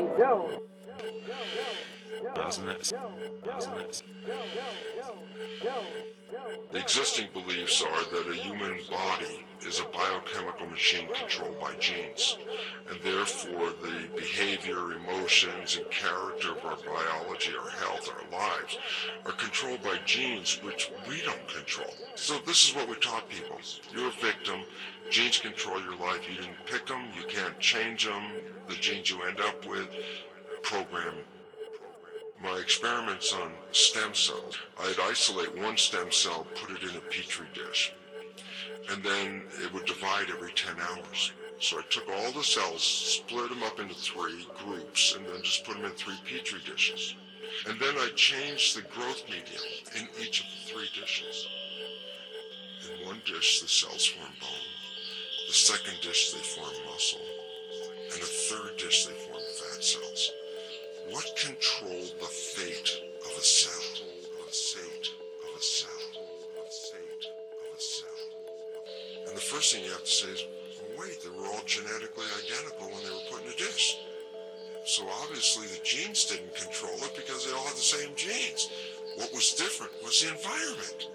It? The existing beliefs are that a human body is a biochemical machine controlled by genes, and therefore the behavior, emotions, and character of our biology, our health, our lives are controlled by genes which we don't control. So this is what we taught people. You're a victim. Genes control your life. You didn't pick them. You can't change them. The genes you end up with program my experiments on stem cells, I'd isolate one stem cell, put it in a petri dish, and then it would divide every 10 hours. So I took all the cells, split them up into three groups, and then just put them in three petri dishes. And then I changed the growth medium in each of the three dishes. In one dish, the cells form bone. The second dish, they form muscle. And the third dish, they form fat cells. What controlled the fate of a cell? Of a fate of a cell? Of a fate of a cell? And the first thing you have to say is, well, wait, they were all genetically identical when they were put in a dish. So obviously the genes didn't control it because they all had the same genes. What was different was the environment.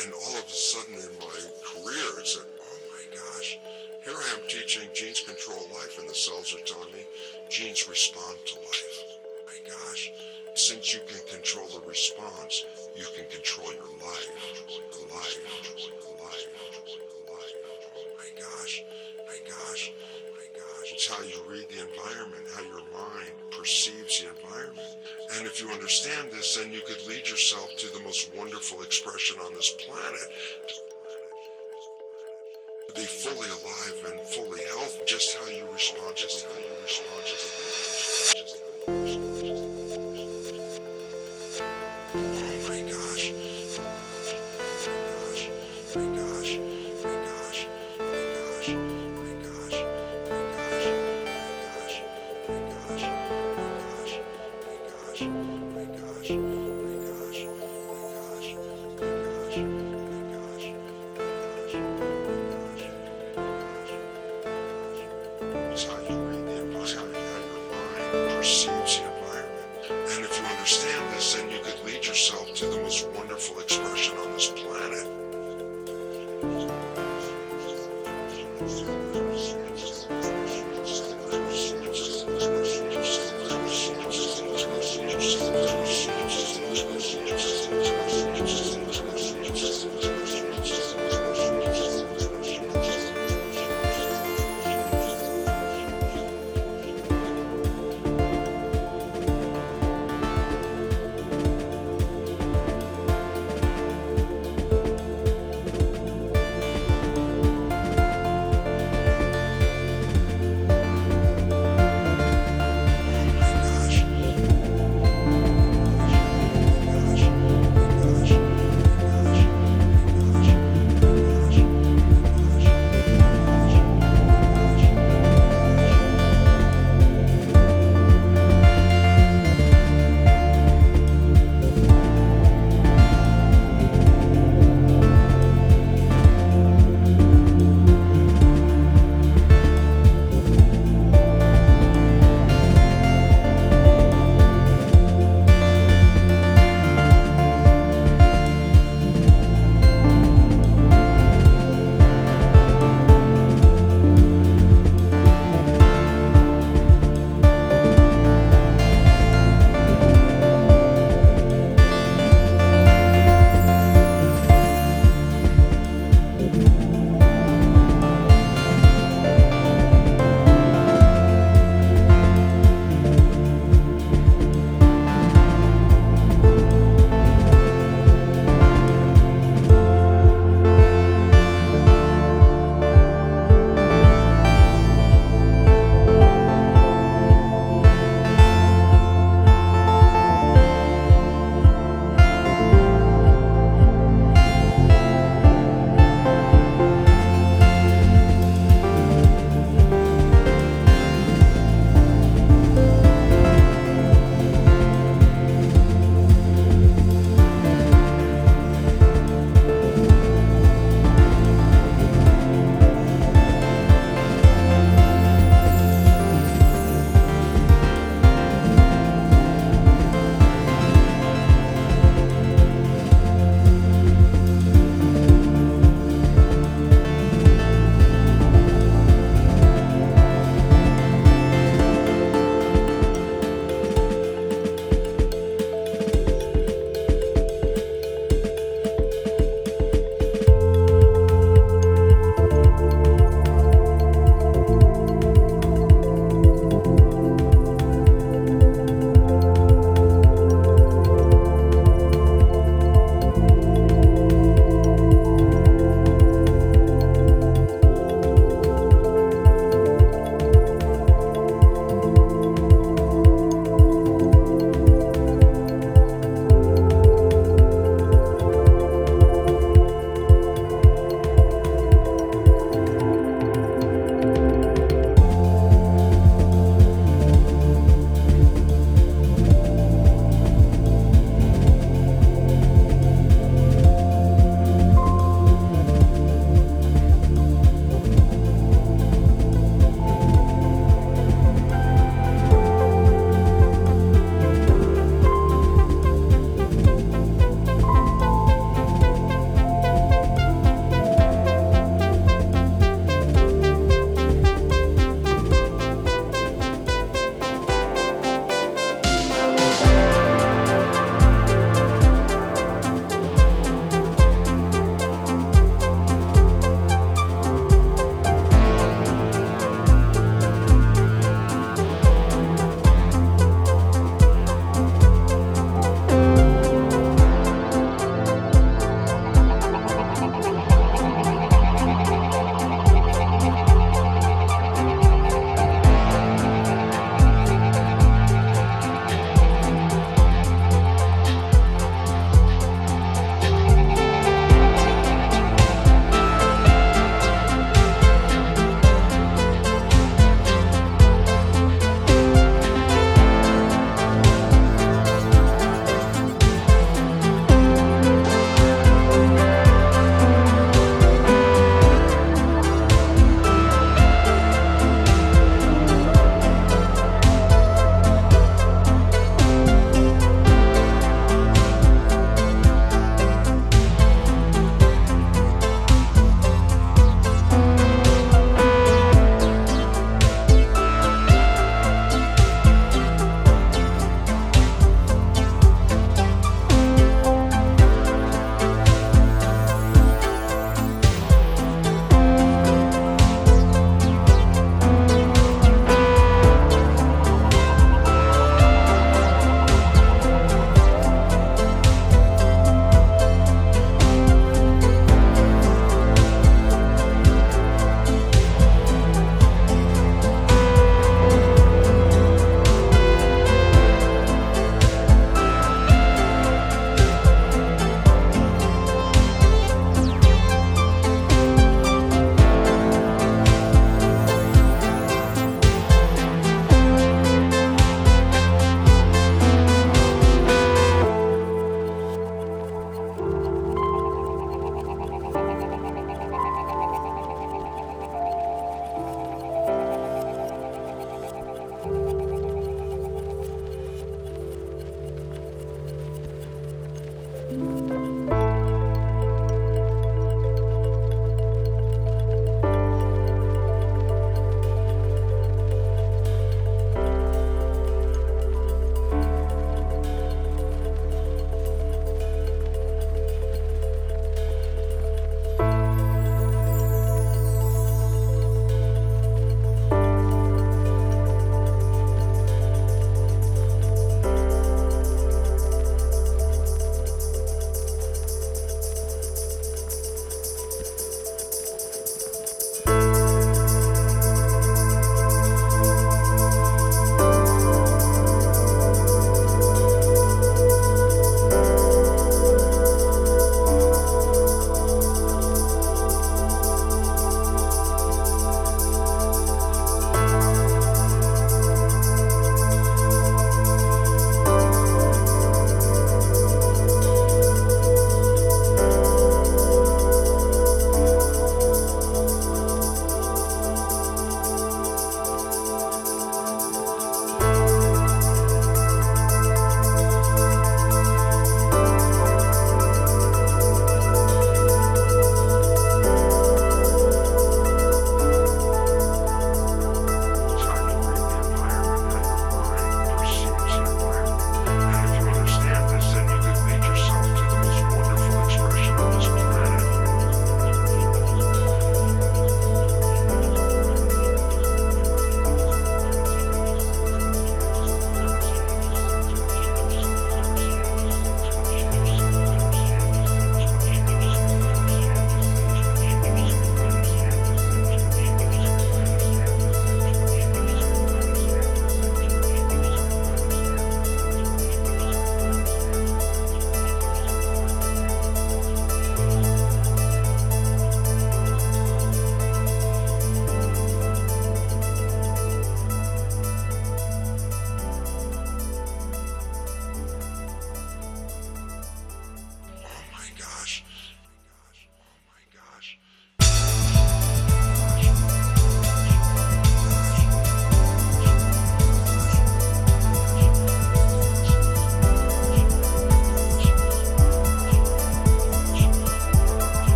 And all of a sudden in my career, it's like, oh my gosh, here I am teaching genes control life, and the cells are telling me genes respond to life gosh, since you can control the response, you can control your life. Life, life, life. Oh my gosh, my gosh, my gosh. It's how you read the environment, how your mind perceives the environment. And if you understand this, then you could lead yourself to the most wonderful expression on this planet. To be fully alive and fully healthy, just how you respond, just how you respond to the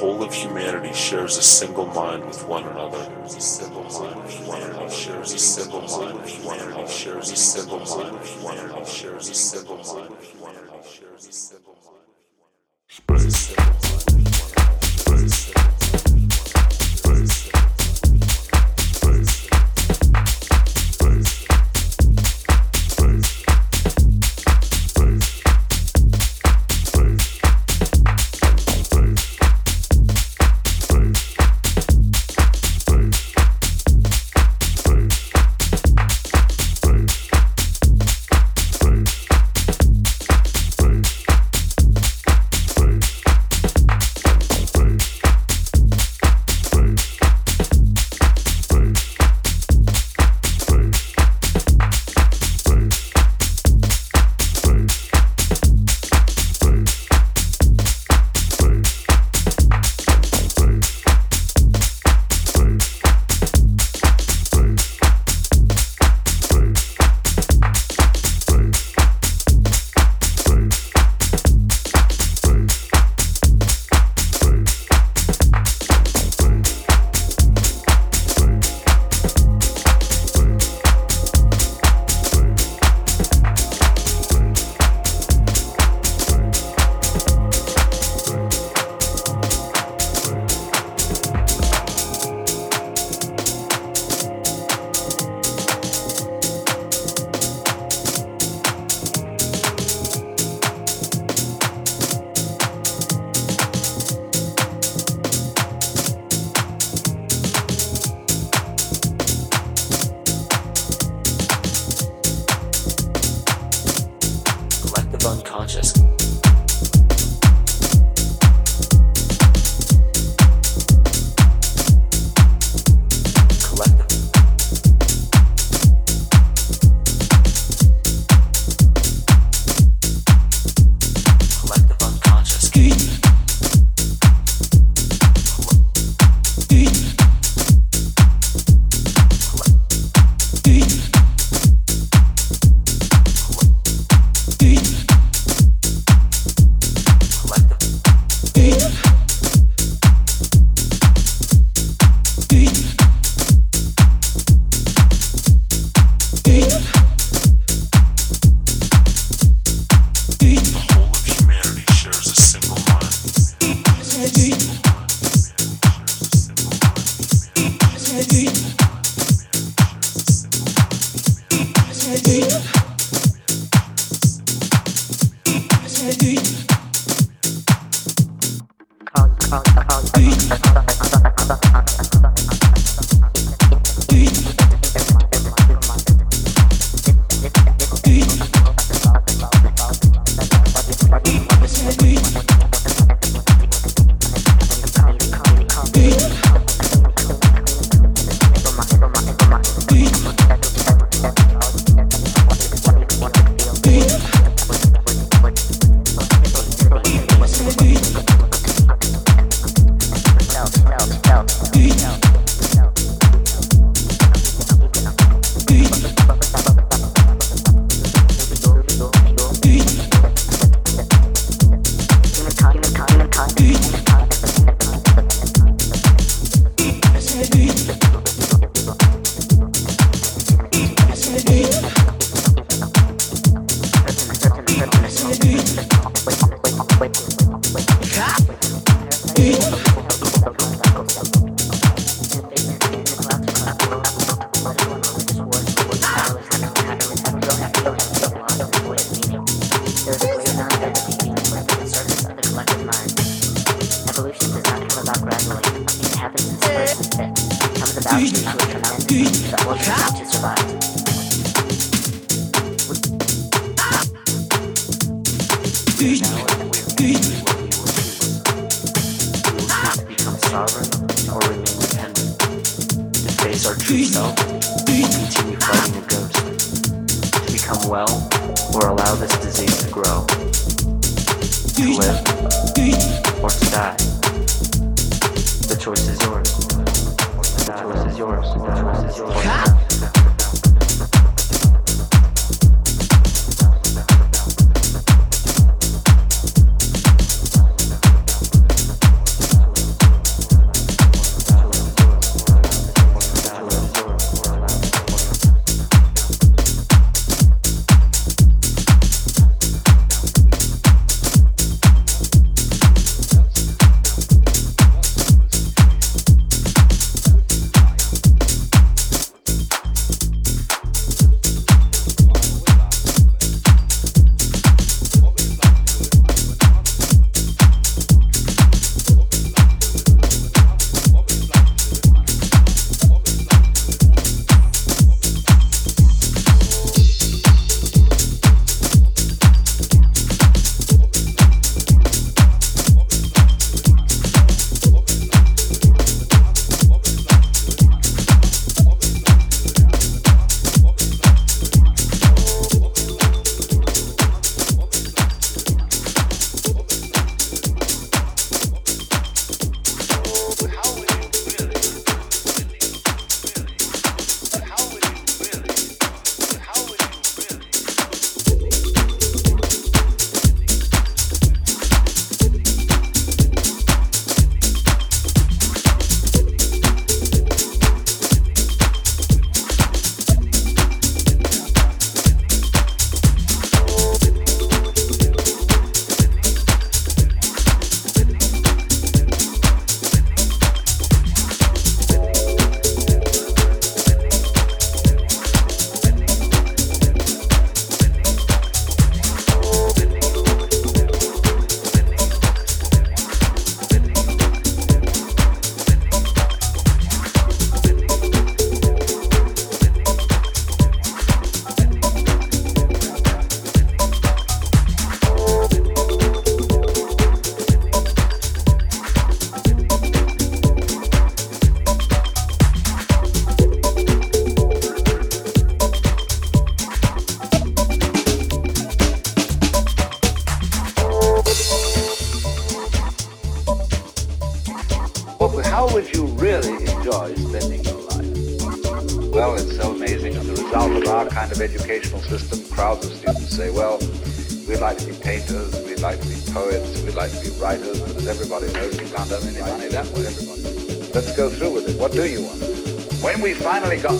whole of humanity shares a single mind with one another. Shares a single mind with one another. Shares a single mind with one another. Shares a single mind with one another.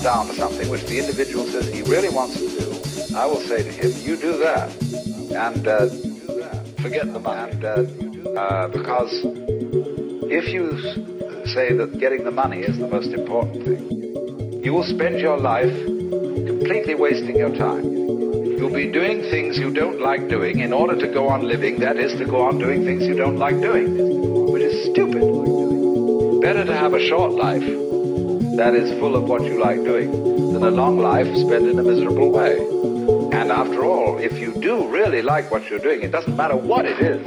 Down to something which the individual says he really wants to do, I will say to him, you do that. And uh, forget the money. And, uh, uh, because if you say that getting the money is the most important thing, you will spend your life completely wasting your time. You'll be doing things you don't like doing in order to go on living, that is, to go on doing things you don't like doing, which is stupid. Better to have a short life that is full of what you like doing than a long life spent in a miserable way. And after all, if you do really like what you're doing, it doesn't matter what it is,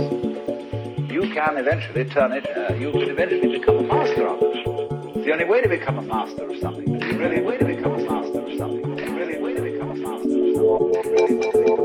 you can eventually turn it, uh, you can eventually become a master of it. It's the only way to become a master of something. It's the really way to become a master of something. It's the really way to become a master of something.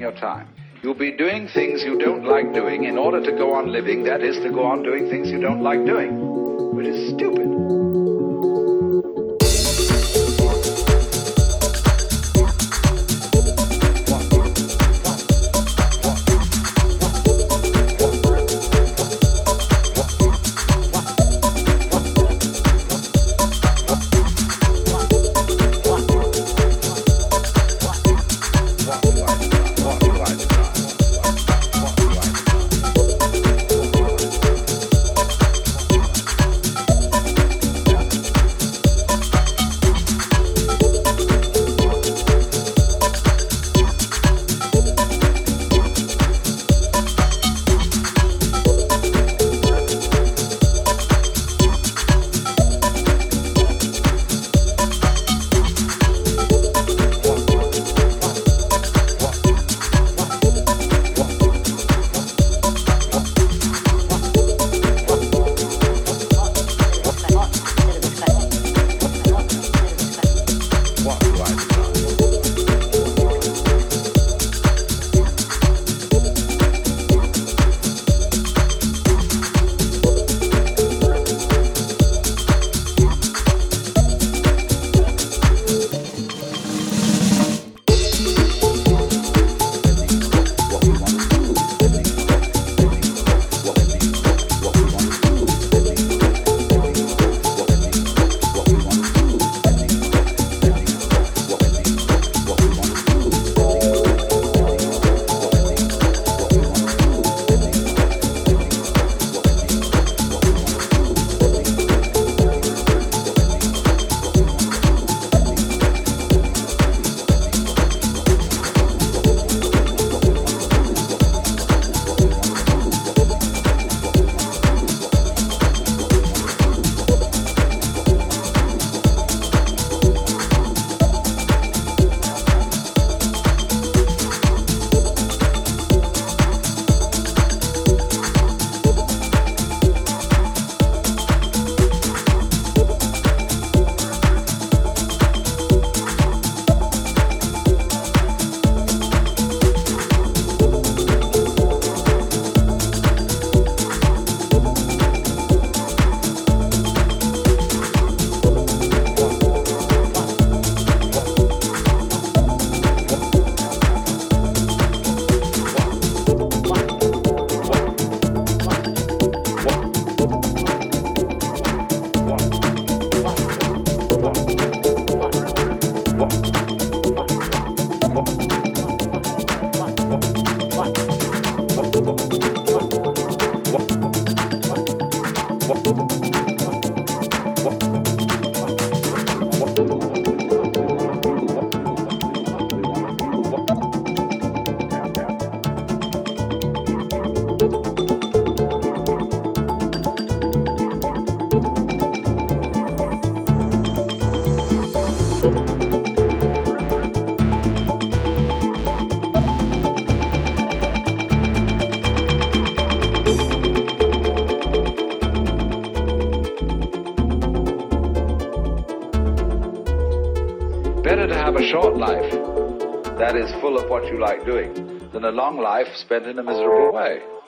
Your time. You'll be doing things you don't like doing in order to go on living, that is, to go on doing things you don't like doing, what you like doing than a long life spent in a miserable oh. way.